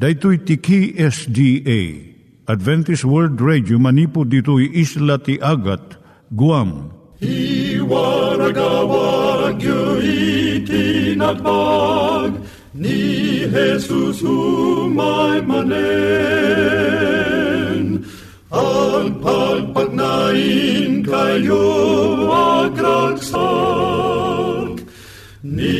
Daitui tiki SDA Adventist World Radio manipud ditui isla ti Agat Guam. I waragawag itinatpag ni Jesus umay manen. Ang pagpagnain kayo agkansak ni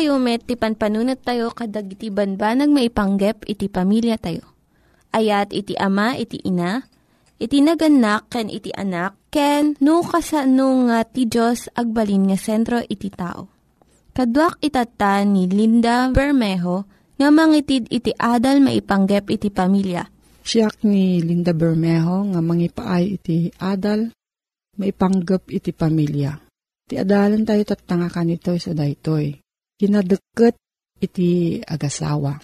Tayo met, ti panpanunat tayo kadag iti banbanag maipanggep iti pamilya tayo. Ayat iti ama, iti ina, iti naganak, ken iti anak, ken no kasano nga ti Diyos agbalin nga sentro iti tao. Kaduak itata ni Linda Bermejo nga mangitid iti adal maipanggep iti pamilya. Siyak ni Linda Bermejo nga mangipaay iti adal, maipanggap iti pamilya. Ti adalan tayo tatanga kanito sa daytoy. Kinadeket iti agasawa.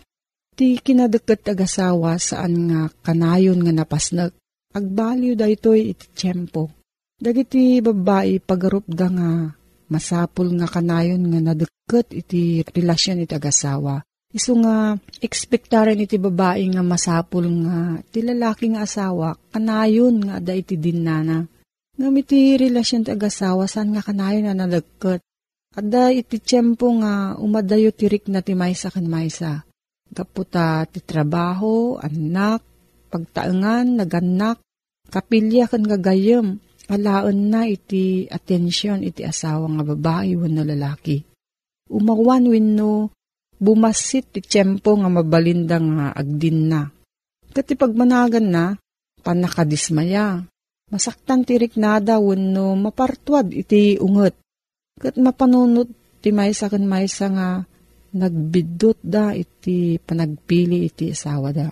Ti kinadeket agasawa saan nga kanayon nga napasnag. Agbaliw da ito'y iti tiyempo. Dagiti babae pagarup da nga masapul nga kanayon nga nadeket iti relasyon iti agasawa. Isu nga ekspektaren iti babae nga masapul nga ti lalaki nga asawa kanayon nga da iti dinana. Ngam iti relasyon ti agasawa saan nga kanayon nga nadeket. Ada iti tiyempo nga umadayo tirik na ti maysa kan maysa. Kaputa ti trabaho, anak, pagtaengan, naganak, kapilya kan gagayem, alaon na iti atensyon iti asawa nga babae wano lalaki. Umawan wenno bumasit ti tiyempo nga mabalinda nga agdin na. Kati pagmanagan na, panakadismaya. Masaktan tirik nada wenno mapartuad iti unget. Kat mapanunot ti maysa kan maysa nga nagbidot da iti panagpili iti asawa da.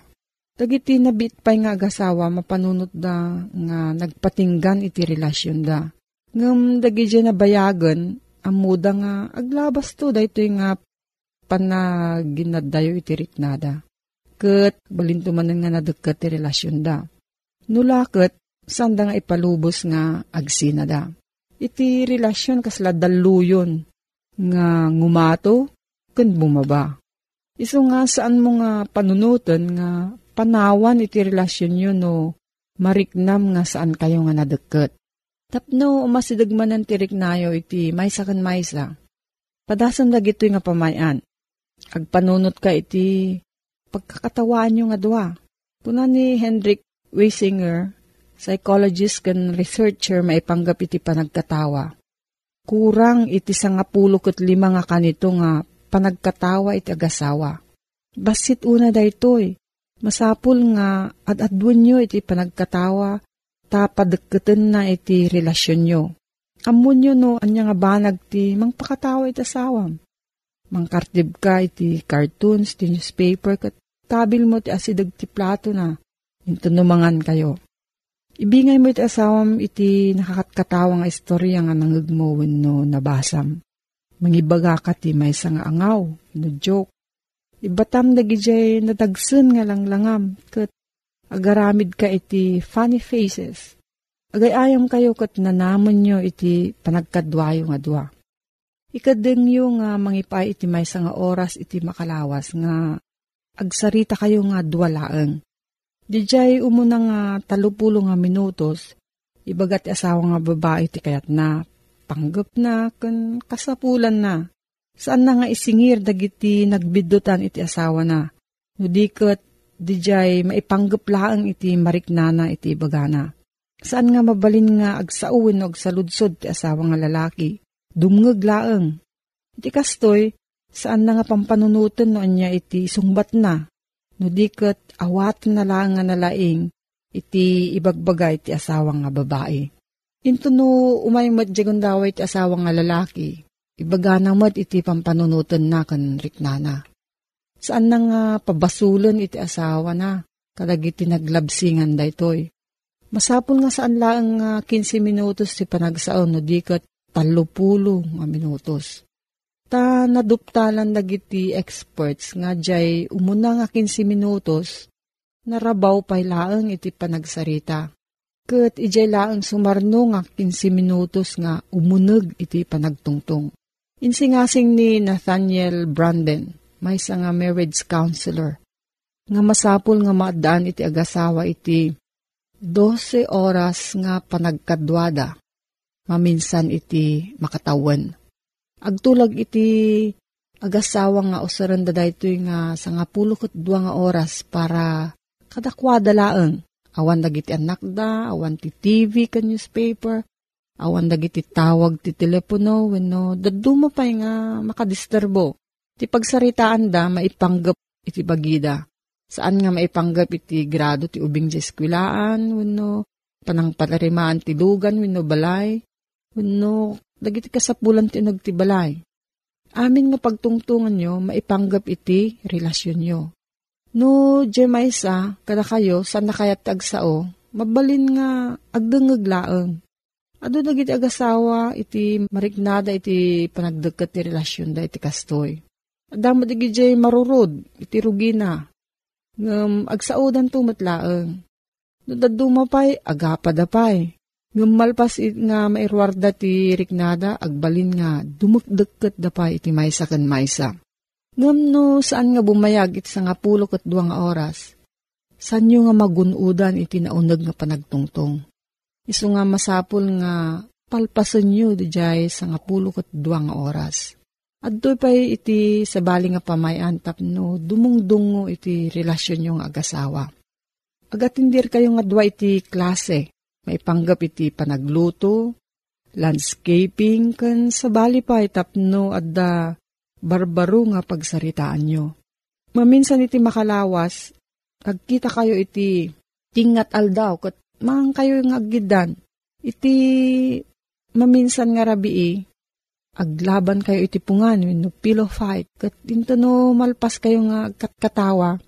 Dagiti nabit pa'y nga agasawa mapanunot da nga nagpatinggan iti relasyon da. Ngam dagi na bayagan, amuda nga aglabas to da ito nga panaginadayo iti riknada. Kat balintuman nga nadagkat ti relasyon da. Nulakot, sanda nga ipalubos nga agsina da. Iti relasyon kasla daluyon nga ngumato ken bumaba. Iso nga saan mo nga panunutan nga panawan iti relasyon nyo no mariknam nga saan kayo nga nadeket. Tapno umasidagman ng tirik nayo iti maysa kan maysa. Padasan dagito nga pamayan. Agpanunot ka iti pagkakatawaan nyo nga dua. Tuna ni Hendrik Weisinger, psychologist kan researcher maipanggap iti panagkatawa. Kurang iti sangapulo ket lima nga kanito nga panagkatawa iti agasawa. Basit una da itoy, masapul nga ad-adwan nyo iti panagkatawa ta padagketen na iti relasyon nyo. Amun nyo no, anya nga banag ti mangpakatawa iti asawam. Mangkartib ka iti cartoons, ti newspaper, kat tabil mo ti asidag ti plato na, into numangan kayo. Ibingay mo iti asawam iti nakakatkatawa istorya nga nangagmawin no nabasam. Mangibaga ka ti may nga angaw, no joke. Ibatam dagijay nadagsen nga langlangam, kat agaramid ka iti funny faces. Agayayam kayo kat nanamon nyo iti panagkadwayo nga dwa. Ikadeng yung nga mangipay iti may nga oras iti makalawas nga agsarita kayo nga dwalaeng. Dijay umuna nga talupulo nga minutos, ibagat asawa nga babae ti kayat na, panggap na, kan kasapulan na. Saan na nga isingir dagiti nagbidutan iti asawa na. No diket dijay maipanggap laang iti mariknana iti bagana. Saan nga mabalin nga agsauin o agsaludsod ti asawa nga lalaki. Dumngeg laang. Iti kastoy, saan na nga pampanunutan no anya iti sungbat na no diket awat na lang nga nalaing iti ibagbagay ti asawa nga babae. Into no umay madyagon daway ti asawa nga lalaki, ibaga na mat iti pampanunutan na kan riknana. Saan na nga pabasulan iti asawa na, kadagiti naglabsingan da itoy. Masapol nga saan lang nga 15 minutos ti panagsaon no diket talupulo nga minutos. Ta naduptalan dagiti experts nga jay umuna nga 15 minutos narabaw pay laeng iti panagsarita. Kat ijay laeng sumarno nga 15 minutos nga umuneg iti panagtungtong. Insingasing ni Nathaniel Branden, may nga marriage counselor, nga masapul nga maadaan iti agasawa iti 12 oras nga panagkadwada, maminsan iti makatawan Agtulag iti agasawa nga usaran da daytoy nga sa nga pulukot dua nga oras para kadakwada laeng. Awan dagiti anak da, awan ti TV ka newspaper, awan dagiti tawag ti telepono, wenno daduma pay nga makadisturbo. Ti pagsaritaan da, maipanggap iti bagida. Saan nga maipanggap iti grado ti ubing di eskwilaan, wenno panang palarimaan ti lugan, wenno balay, wenno dagiti kasapulan ti nagtibalay. Amin nga pagtungtungan nyo, maipanggap iti relasyon nyo. No, Jemaisa, kada kayo, saan nakayat tagsao, mabalin nga agdengeg laeng. Ado dagiti agasawa iti mariknada iti panagdagkat ti relasyon da iti kastoy. Adamo dagi jay marurod iti rugina. Ngam agsaudan tumatlaang. No dadumapay, agapa dapay. Ngam malpas it nga mairwarda ti riknada, agbalin nga dumukdeket dapay iti maysa kan maysa. Ngam no saan nga bumayag iti sa nga pulo kat duwang oras. Saan nga magunudan iti naunag nga panagtungtong. Iso nga masapul nga palpasan nyo di jay sa nga pulo kat duwang oras. At doon pa iti sabali nga pamayan tapno dumungdungo iti relasyon yung agasawa. Agatindir kayo nga dwa iti klase. May panggap iti panagluto, landscaping, kan sabali pa itapno at da barbaro nga pagsaritaan nyo. Maminsan iti makalawas, agkita kayo iti tingat aldaw, kat mang kayo nga agidan. Iti maminsan nga rabii, aglaban kayo iti pungan, no pillow fight, kat dinto no malpas kayo nga katkatawa,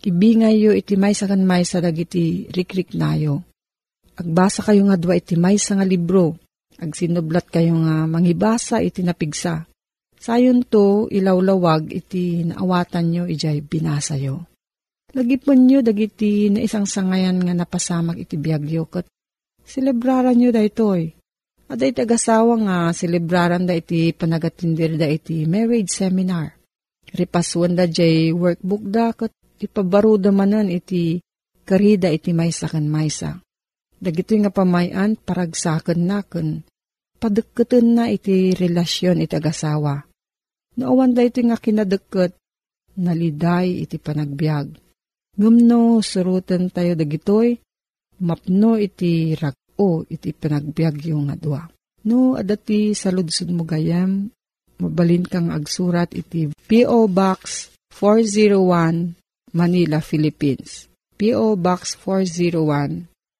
ibingay yo iti may sa kan may sa dagiti rikrik nayo. Agbasa kayo nga dwa iti may nga libro, agsinublat kayo nga mangibasa iti napigsa. Sayon to, ilawlawag iti naawatan nyo ijay binasa yo. Lagipon nyo dagiti na isang sangayan nga napasamag iti biyagyo kat Selebraran nyo da itoy. At iti agasawa nga, selebraran da iti panagatindir da iti marriage seminar. Ripasuan da jay workbook da kat ipabaro da manan iti karida iti maysa kan maysa. Dagito nga pamayan paragsakan na kan padagkatan na iti relasyon iti agasawa. Naawan da iti nga kinadagkat naliday iti panagbiag. Ngumno surutan tayo dagitoy, mapno iti rag o iti panagbiag yung nga dua. No, adati sa ludsud mo gayam, mabalin kang agsurat iti P.O. Box 401 Manila, Philippines. P.O. Box 401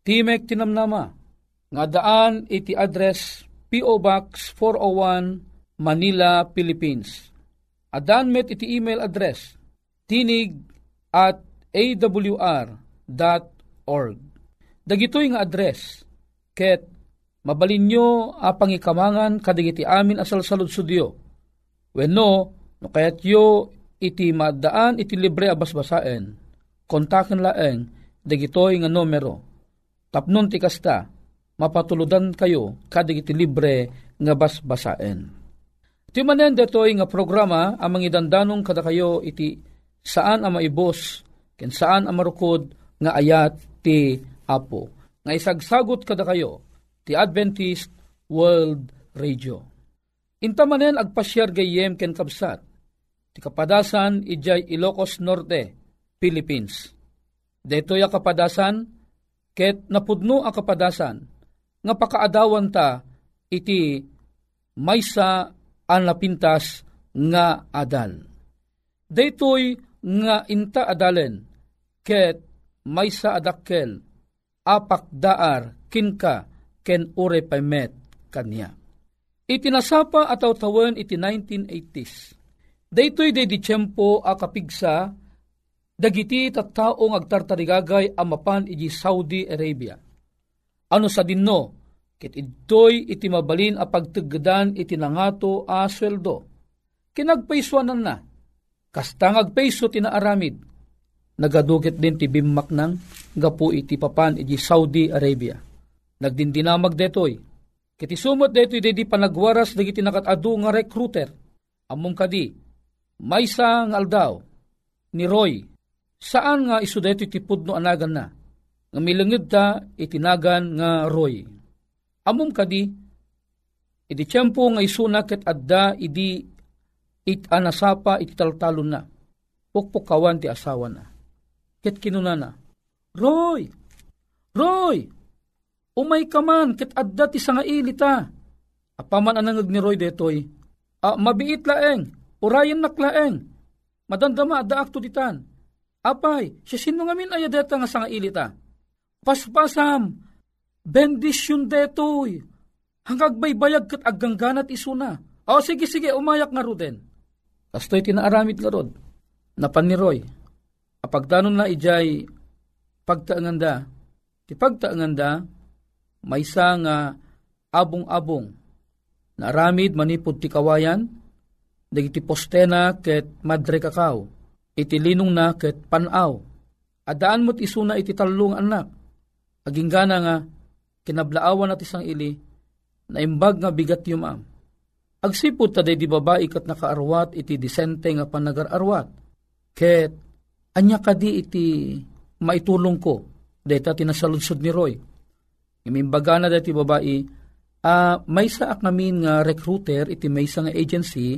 Timek Tinamnama, nga daan iti address P.O. Box 401 Manila, Philippines. Adan met iti email address tinig at awr.org Dagitoy nga address, ket mabalin nyo a pangikamangan kadigiti amin asal salud sudyo. Wenno, no kayat yo iti madaan iti libre abasbasaen, kontaken laeng dagitoy nga numero. Tapnon ti kasta, mapatuludan kayo kadigiti libre nga basbasaen. Iti manen detoy nga programa amang idandanong kada kayo iti saan ang maibos, ken saan ang marukod nga ayat ti Apo, nga isagsagot kada kayo, ti Adventist World Radio. Inta manen agpasyar gayem ken kabsat, ti kapadasan ijay Ilocos Norte, Philippines. Dito ya kapadasan, ket napudno a kapadasan, nga pakaadawan ta iti maysa an napintas nga adal. Daytoy nga inta adalen, ket maysa adakkel, apak daar kinka ken ure paymet kanya. Itinasapa ataw tawen iti 1980s. Daytoy day di tiyempo a kapigsa dagiti tattaong agtartarigagay amapan iti Saudi Arabia. Ano sa dinno, kit idtoy iti mabalin a pagtagdan iti nangato a sweldo. Kinagpaiswanan na, kastang agpaiso tinaaramid, nagadukit din ti bimmak nang gapu iti papan iti Saudi Arabia. Nagdindinamag detoy. Kiti sumot detoy dedi panagwaras dagiti nakatadu nga recruiter. Among kadi, maysa nga aldaw, ni Roy, Saan nga iso dito tipod no anagan na? Nga milangid ta itinagan nga Roy. Amom kadi, iti tiyempo nga isuna ket adda idi it anasapa iti taltalon na. Pukpukawan ti asawa na. Ket kinuna na, Roy! Roy! Umay ka man, ket adda ti sanga ilita. Apaman anangag ni Roy detoy, ah, mabiit laeng, urayan naklaeng, madandama adda akto ditan. Apay, siya sino nga min ayadeta nga sanga ilita. Paspasam, bendisyon detoy, hanggang baybayag kat agangganat isuna. O sige sige, umayak nga ruden. Kastoy tinaaramid nga rod, napan ni Roy. Apagdanon na ijay pagtaanganda, ti pagtaanganda, may nga abong-abong, naaramid manipod ti kawayan, dagiti postena ket madre kakao, iti linong na ket panaw. Adaan mo't isuna iti talong anak. Aging gana nga, kinablaawan at isang ili, na imbag nga bigat yung am. Agsipod taday di babae kat nakaarwat iti disente nga panagararwat. Ket, anya kadi iti maitulong ko, deta tinasaludsod ni Roy. Imimbaga na dati babae, uh, may saak namin nga recruiter iti may nga agency,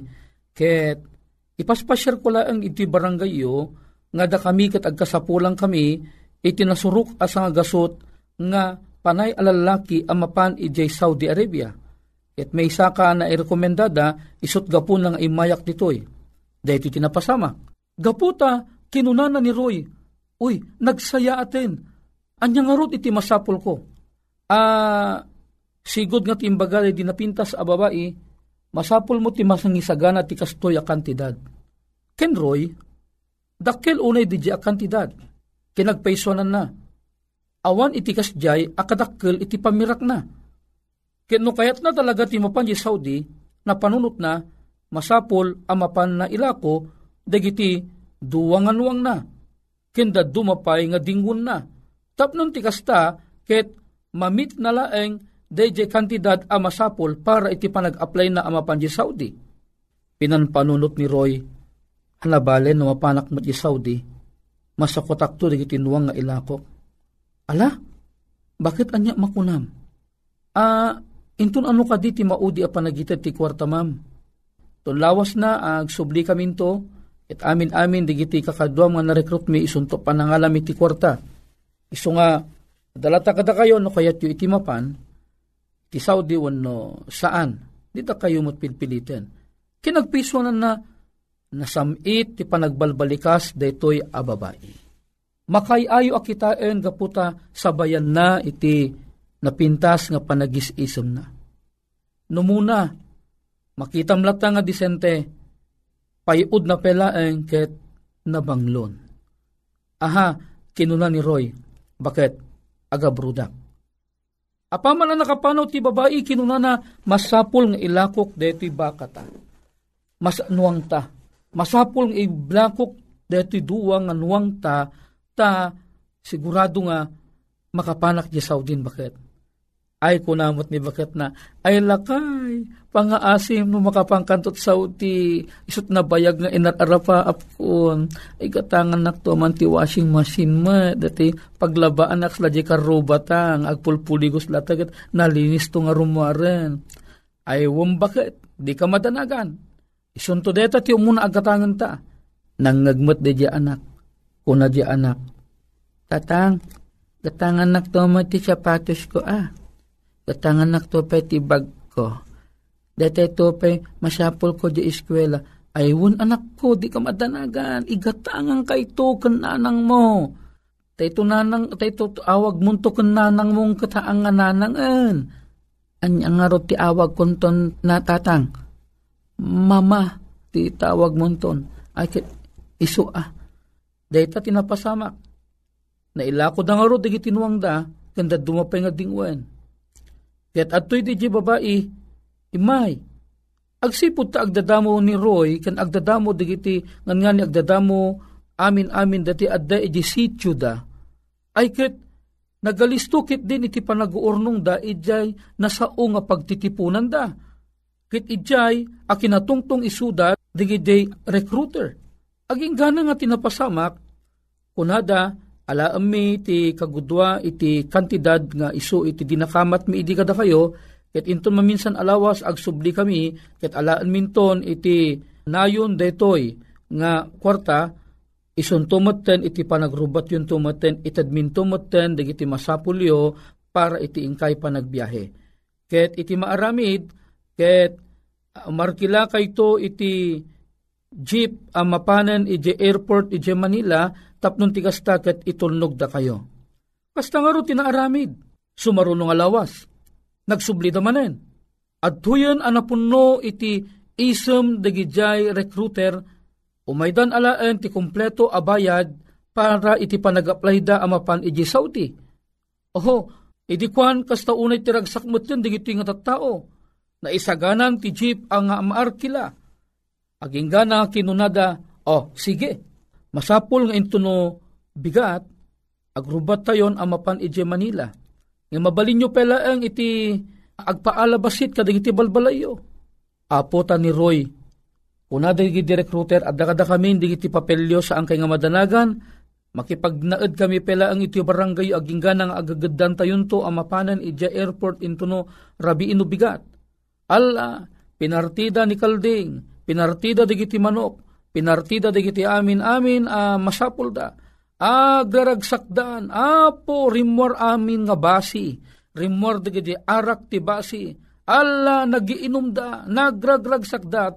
ket Ipaspasyar ko lang iti barangay yo, nga da kami kat agkasapulang kami, iti nasuruk asa nga gasot nga panay alalaki amapan ijay Saudi Arabia. At may isa ka na irekomendada, isot gapu nga imayak ditoy. Dahil iti tinapasama. Gaputa, kinunana ni Roy, Uy, nagsaya atin. Anya nga iti masapol ko. Ah, sigod nga timbaga di napintas a babae, masapol mo ti masangisagana ti kastoy a kantidad. Ken Roy, dakkel unay di a kantidad, kinagpaisonan na. Awan iti kasjay akadakkel iti pamirak na. Ken no kayat na talaga ti mapan di Saudi, na panunot na, masapol amapan na ilako, dagiti duwanganwang na. Ken da dumapay nga dingun na. Tapnon ti kasta, ket mamit na laeng DJ kantidad a masapol para iti panag-apply na amapan di Saudi. Pinanpanunot ni Roy, halabalen no mapanak mo di Saudi, masakotak to tinuwang nga ilakok. Ala, bakit anya makunam? Ah, intun ano ka di ti maudi a panagitad ti kwarta mam. Tun lawas na ag subli kami to, et amin-amin digiti kakadwa nga na-recruit mi isunto panangalami ti kwarta. Iso nga, dalata kada kayo no kayat yu iti mapan, ti Saudi wano saan, dita kayo mo't pilpilitin. Kinagpisuanan na nasamit ti panagbalbalikas daytoy a babae. Makayayo akitain gaputa sabayan na iti napintas nga panagis-isem na. Numuna, makitam lata nga disente, payud na pelaeng ket nabanglon. Aha, kinuna ni Roy, bakit? Agabrudak Apaman na nakapanaw ti babae kinunana masapul nga ilakok deti bakata. Mas nuwang ta. Masapul nga iblakok deti duwang nga nuwang ta ta sigurado nga makapanak di Saudin bakit ay kunamot ni bakit na, ay lakay, pangaasim no makapangkantot sa uti, isot na bayag nga inararapa apkon, ay gatangan nak to man ti washing machine ma, dati paglabaan nak sila di karubatang, agpulpuligos latagat, nalinis to nga rumaren. Ay bakit, di ka madanagan. Isunto deta ti umuna agatangan ta, nangagmat de di anak, kuna di anak. Tatang, gatangan nak to ti sapatos ko ah Katangan nak to pa ti bag ko. Dete to pa masapol ko di eskwela. Aywon anak ko, di ka madanagan. Igatangan ka ito kananang mo. Tayto nanang, tayto awag mo to kananang mong kataangan nanangan. Anya nga ro ti awag konton natatang. Mama, ti tawag mo ton. Ay, iso ah. Dahita tinapasamak. Nailako da nga ro, di tinuwang da, kanda dumapay nga dingwen. Ket atoy di babae, imay. Agsipod ta agdadamo ni Roy, kan agdadamo digiti, ngan nga ni agdadamo, amin-amin dati adda iti sityo da. Ay ket, nagalistukit din iti panaguurnong da, ijay nasao nga pagtitipunan da. Kit ijay, akinatungtong isuda, digiti recruiter. Aging gana nga tinapasamak, kunada alaam mi ti kagudwa iti kantidad nga iso iti dinakamat mi idi kada kayo ket inton maminsan alawas agsubli kami ket alaan minton iti nayon detoy nga kwarta ison tumaten iti panagrubat yun tumaten itadmin tumaten dagiti masapulyo para iti ingkay panagbiyahe. Ket iti maaramid ket markila kayto iti jeep ang mapanan iti airport iti Manila tapnon tigasta ket itulnog da kayo. Kasta nga ro tinaaramid, alawas, nagsubli da manen. At huyan anapunno iti isem dagijay recruiter, umaydan alaan ti kompleto abayad para iti panag-apply da amapan iti Saudi. Oho, iti kwan kasta unay tiragsak mo tin digiti nga tattao, na isaganan ti jeep ang amaarkila Aging gana kinunada, oh, sige, masapul nga intuno bigat, agrubat tayon amapan ije Manila. Nga mabalin nyo pala ang iti agpaalabasit kadag iti balbalayo. Apo ta ni Roy, kuna dagi di recruiter, at dakada kami hindi iti papelyo sa ang kay nga madanagan, makipagnaed kami pela ang iti barangay aging ganang agagadan tayon to amapanan ija airport intuno rabi ino bigat. Alla, pinartida ni Kalding, pinartida digiti manok, pinartida digiti amin amin a uh, masapul da. Agraragsakdaan, apo rimor amin nga basi, rimor digiti arak ti basi, alla nagiinom da, nagragragsak da,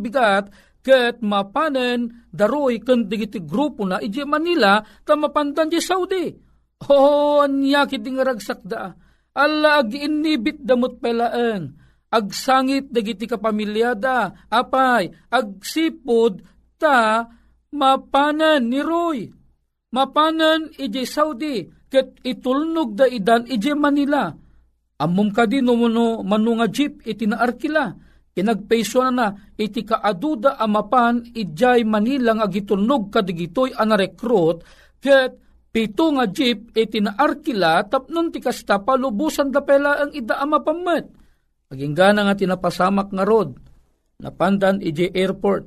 bigat, ket mapanen daroy ken digiti grupo na ije Manila ta mapandan di Saudi. Oh, anya kiti nga ragsak da. Alla damot pelaeng agsangit dagiti kapamilyada, apay, agsipod, ta, mapanan ni Roy. Mapanan ije Saudi, ket itulnog da idan ije Manila. Amum kadi no no manunga jeep iti naarkila. Kinagpaiso na na iti kaaduda amapan ijay Manila nga gitulnog kadigitoy anarekrut ket pito nga jeep iti naarkila tapnon ti kasta palubusan da pela ang ida amapamet Aging gana nga tinapasamak nga rod, napandan ije airport.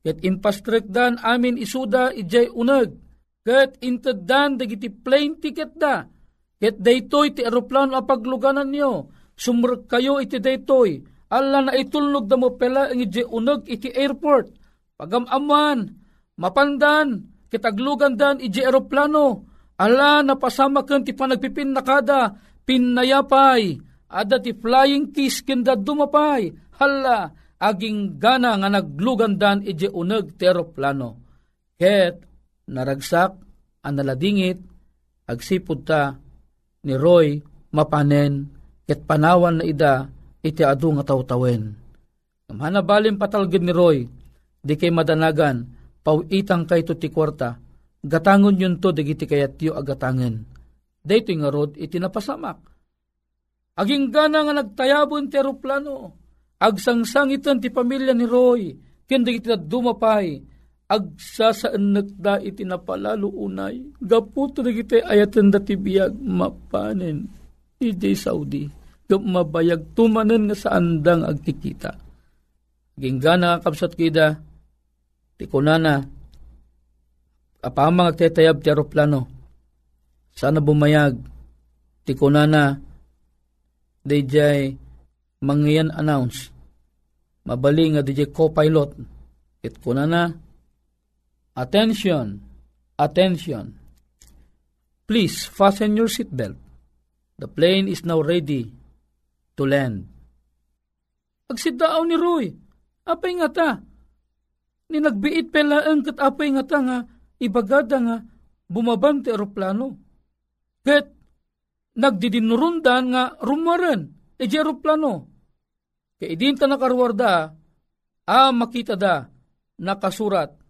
Ket impastrekdan amin isuda ije uneg. Ket inteddan dagiti plane ticket da. Ket daytoy ti aeroplano apagluganan nyo. Sumrek kayo iti daytoy. Alla na itulnog da mo pela ije uneg iti airport. Pagamaman, mapandan, kitaglugan dan ije aeroplano. Ala napasamakan ti panagpipin nakada, pinayapay, Ada ti flying kiss kenda dumapay. Hala, aging gana nga naglugandan ije uneg teroplano. Ket naragsak ang naladingit agsipod ta ni Roy mapanen ket panawan na ida iti adu nga tawtawen. Hanabalin patalgid ni Roy, di kay madanagan, pauitang kay to ti kwarta, gatangon yun to digiti kayat yu agatangen. Dito nga rod iti napasamak Aging gana nga nagtayabon ti aeroplano. Agsangsangitan ti pamilya ni Roy. Kindi iti dumapay. Agsasaanak da iti napalalo unay. Gaputo na iti ayatan da ti biyag mapanen. Iti Saudi. Mabayag tumanen nga sa andang agtikita. Aging gana kapsat kida. Ti kunana. Apamang agtetayab ti aeroplano. Sana bumayag. Ti kunana DJ mangyan announce mabali nga DJ co-pilot it kuna na attention. Attention. Please fasten your seatbelt. The plane is now ready to land. Agsidaaw ni Roy. Apay nga ta. Ni nagbiit pela ang kat apay nga ta nga ibagada nga bumabante aeroplano. Ket nagdidinurundan nga rumaren, e aeroplano. Kaya idin ta nakarwarda, a makita da nakasurat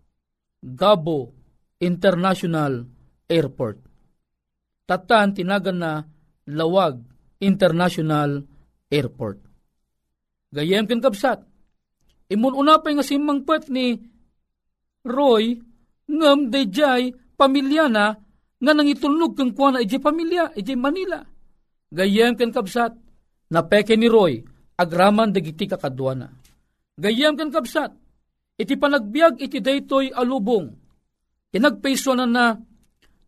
Gabo International Airport. Tatan tinagan na Lawag International Airport. Gayem ken kapsat. Imun unapay nga simangpet ni Roy ngem dayjay pamilya na nga nangitulnog kang kuha na iti pamilya, iti Manila. Gayem kan kabsat, napeke ni Roy, agraman dagiti kakadwana. Gayem kan kabsat, iti panagbiag iti daytoy alubong, Inagpaisonan na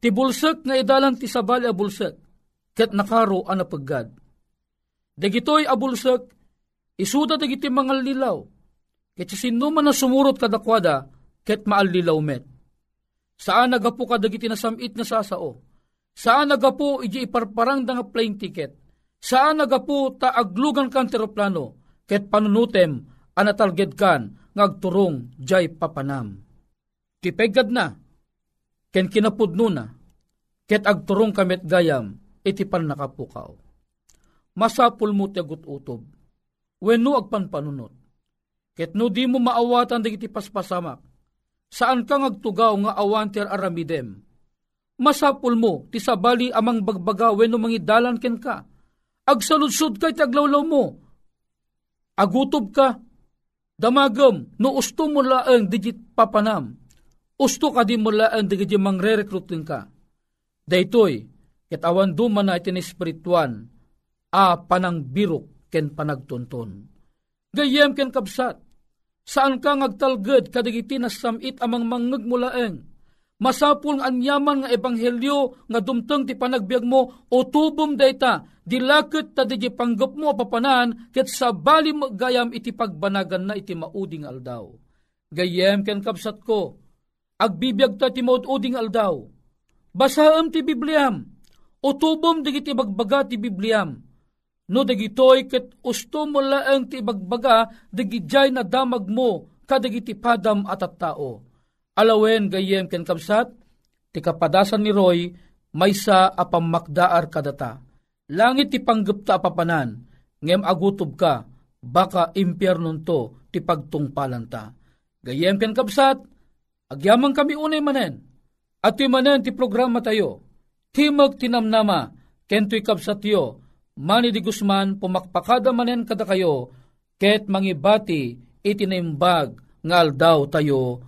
ti bulsak nga idalan ti sabali a bulsak ket nakaro a napaggad. Dagitoy a bulsak isuda dagiti mga lilaw ket sino man na sumurot kadakwada ket maallilaw met. Saan nagapu ka dagiti nasamit nga sasao? Saan nagapu iji iparparang nga plane ticket? Saan nagapu ta aglugan kan teroplano? Ket panunutem anatalged kan ngagturong jay papanam. Tipegad na, ken kinapudno na, ket agturong kamet gayam, iti pan nakapukaw. Masapul mo ti agut utob, wenno agpanpanunot. Ket no di mo maawatan di iti paspasamak, saan ka ngagtugaw nga awan ti aramidem, masapul mo, ti sabali amang bagbaga wenno mangidalan ken ka. Agsaludsud kay taglawlaw mo. Agutob ka, damagam, no usto mo laang digit papanam. Usto ka mo laang digit mangre-recruiting ka. Daytoy, ket awan duman na itin espirituan, a panang birok ken panagtunton. Gayem ken kabsat, saan ka ngagtalged kadigiti na samit amang mangeg mulaeng, masapul nga anyaman nga ebanghelyo nga dumteng ti panagbiag mo o tubom dayta dilakit ta di panggap mo papanan ket sabali mo gayam iti pagbanagan na iti mauding aldaw. Gayem ken kapsat ko, agbibiyag ta ti mauding aldaw. Basaam ti Bibliam, o tubom digiti bagbaga ti Bibliam. No dagitoy ket usto mo laeng ti bagbaga digijay na damag mo kadagiti padam at tao Alawen gayem ken kapsat, ti kapadasan ni Roy, may sa apamakdaar kadata. Langit ti panggapta apapanan, ngem agutob ka, baka impyernon to ti pagtungpalan ta. Gayem ken kapsat, agyamang kami unay manen, at manen ti programa tayo, timag tinamnama, ken to'y kapsat yo, Mani di Guzman, pumakpakada manen kada kayo, ket mangibati itinaimbag ngal daw tayo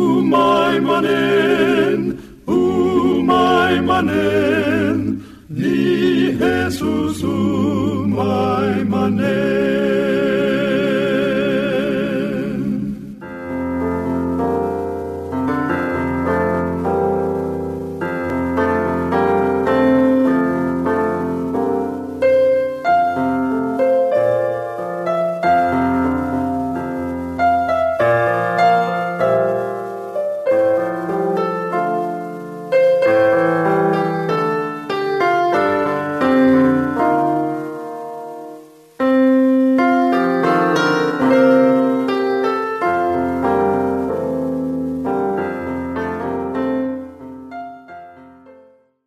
my Manen, umay manen, ni Jesus umay manen.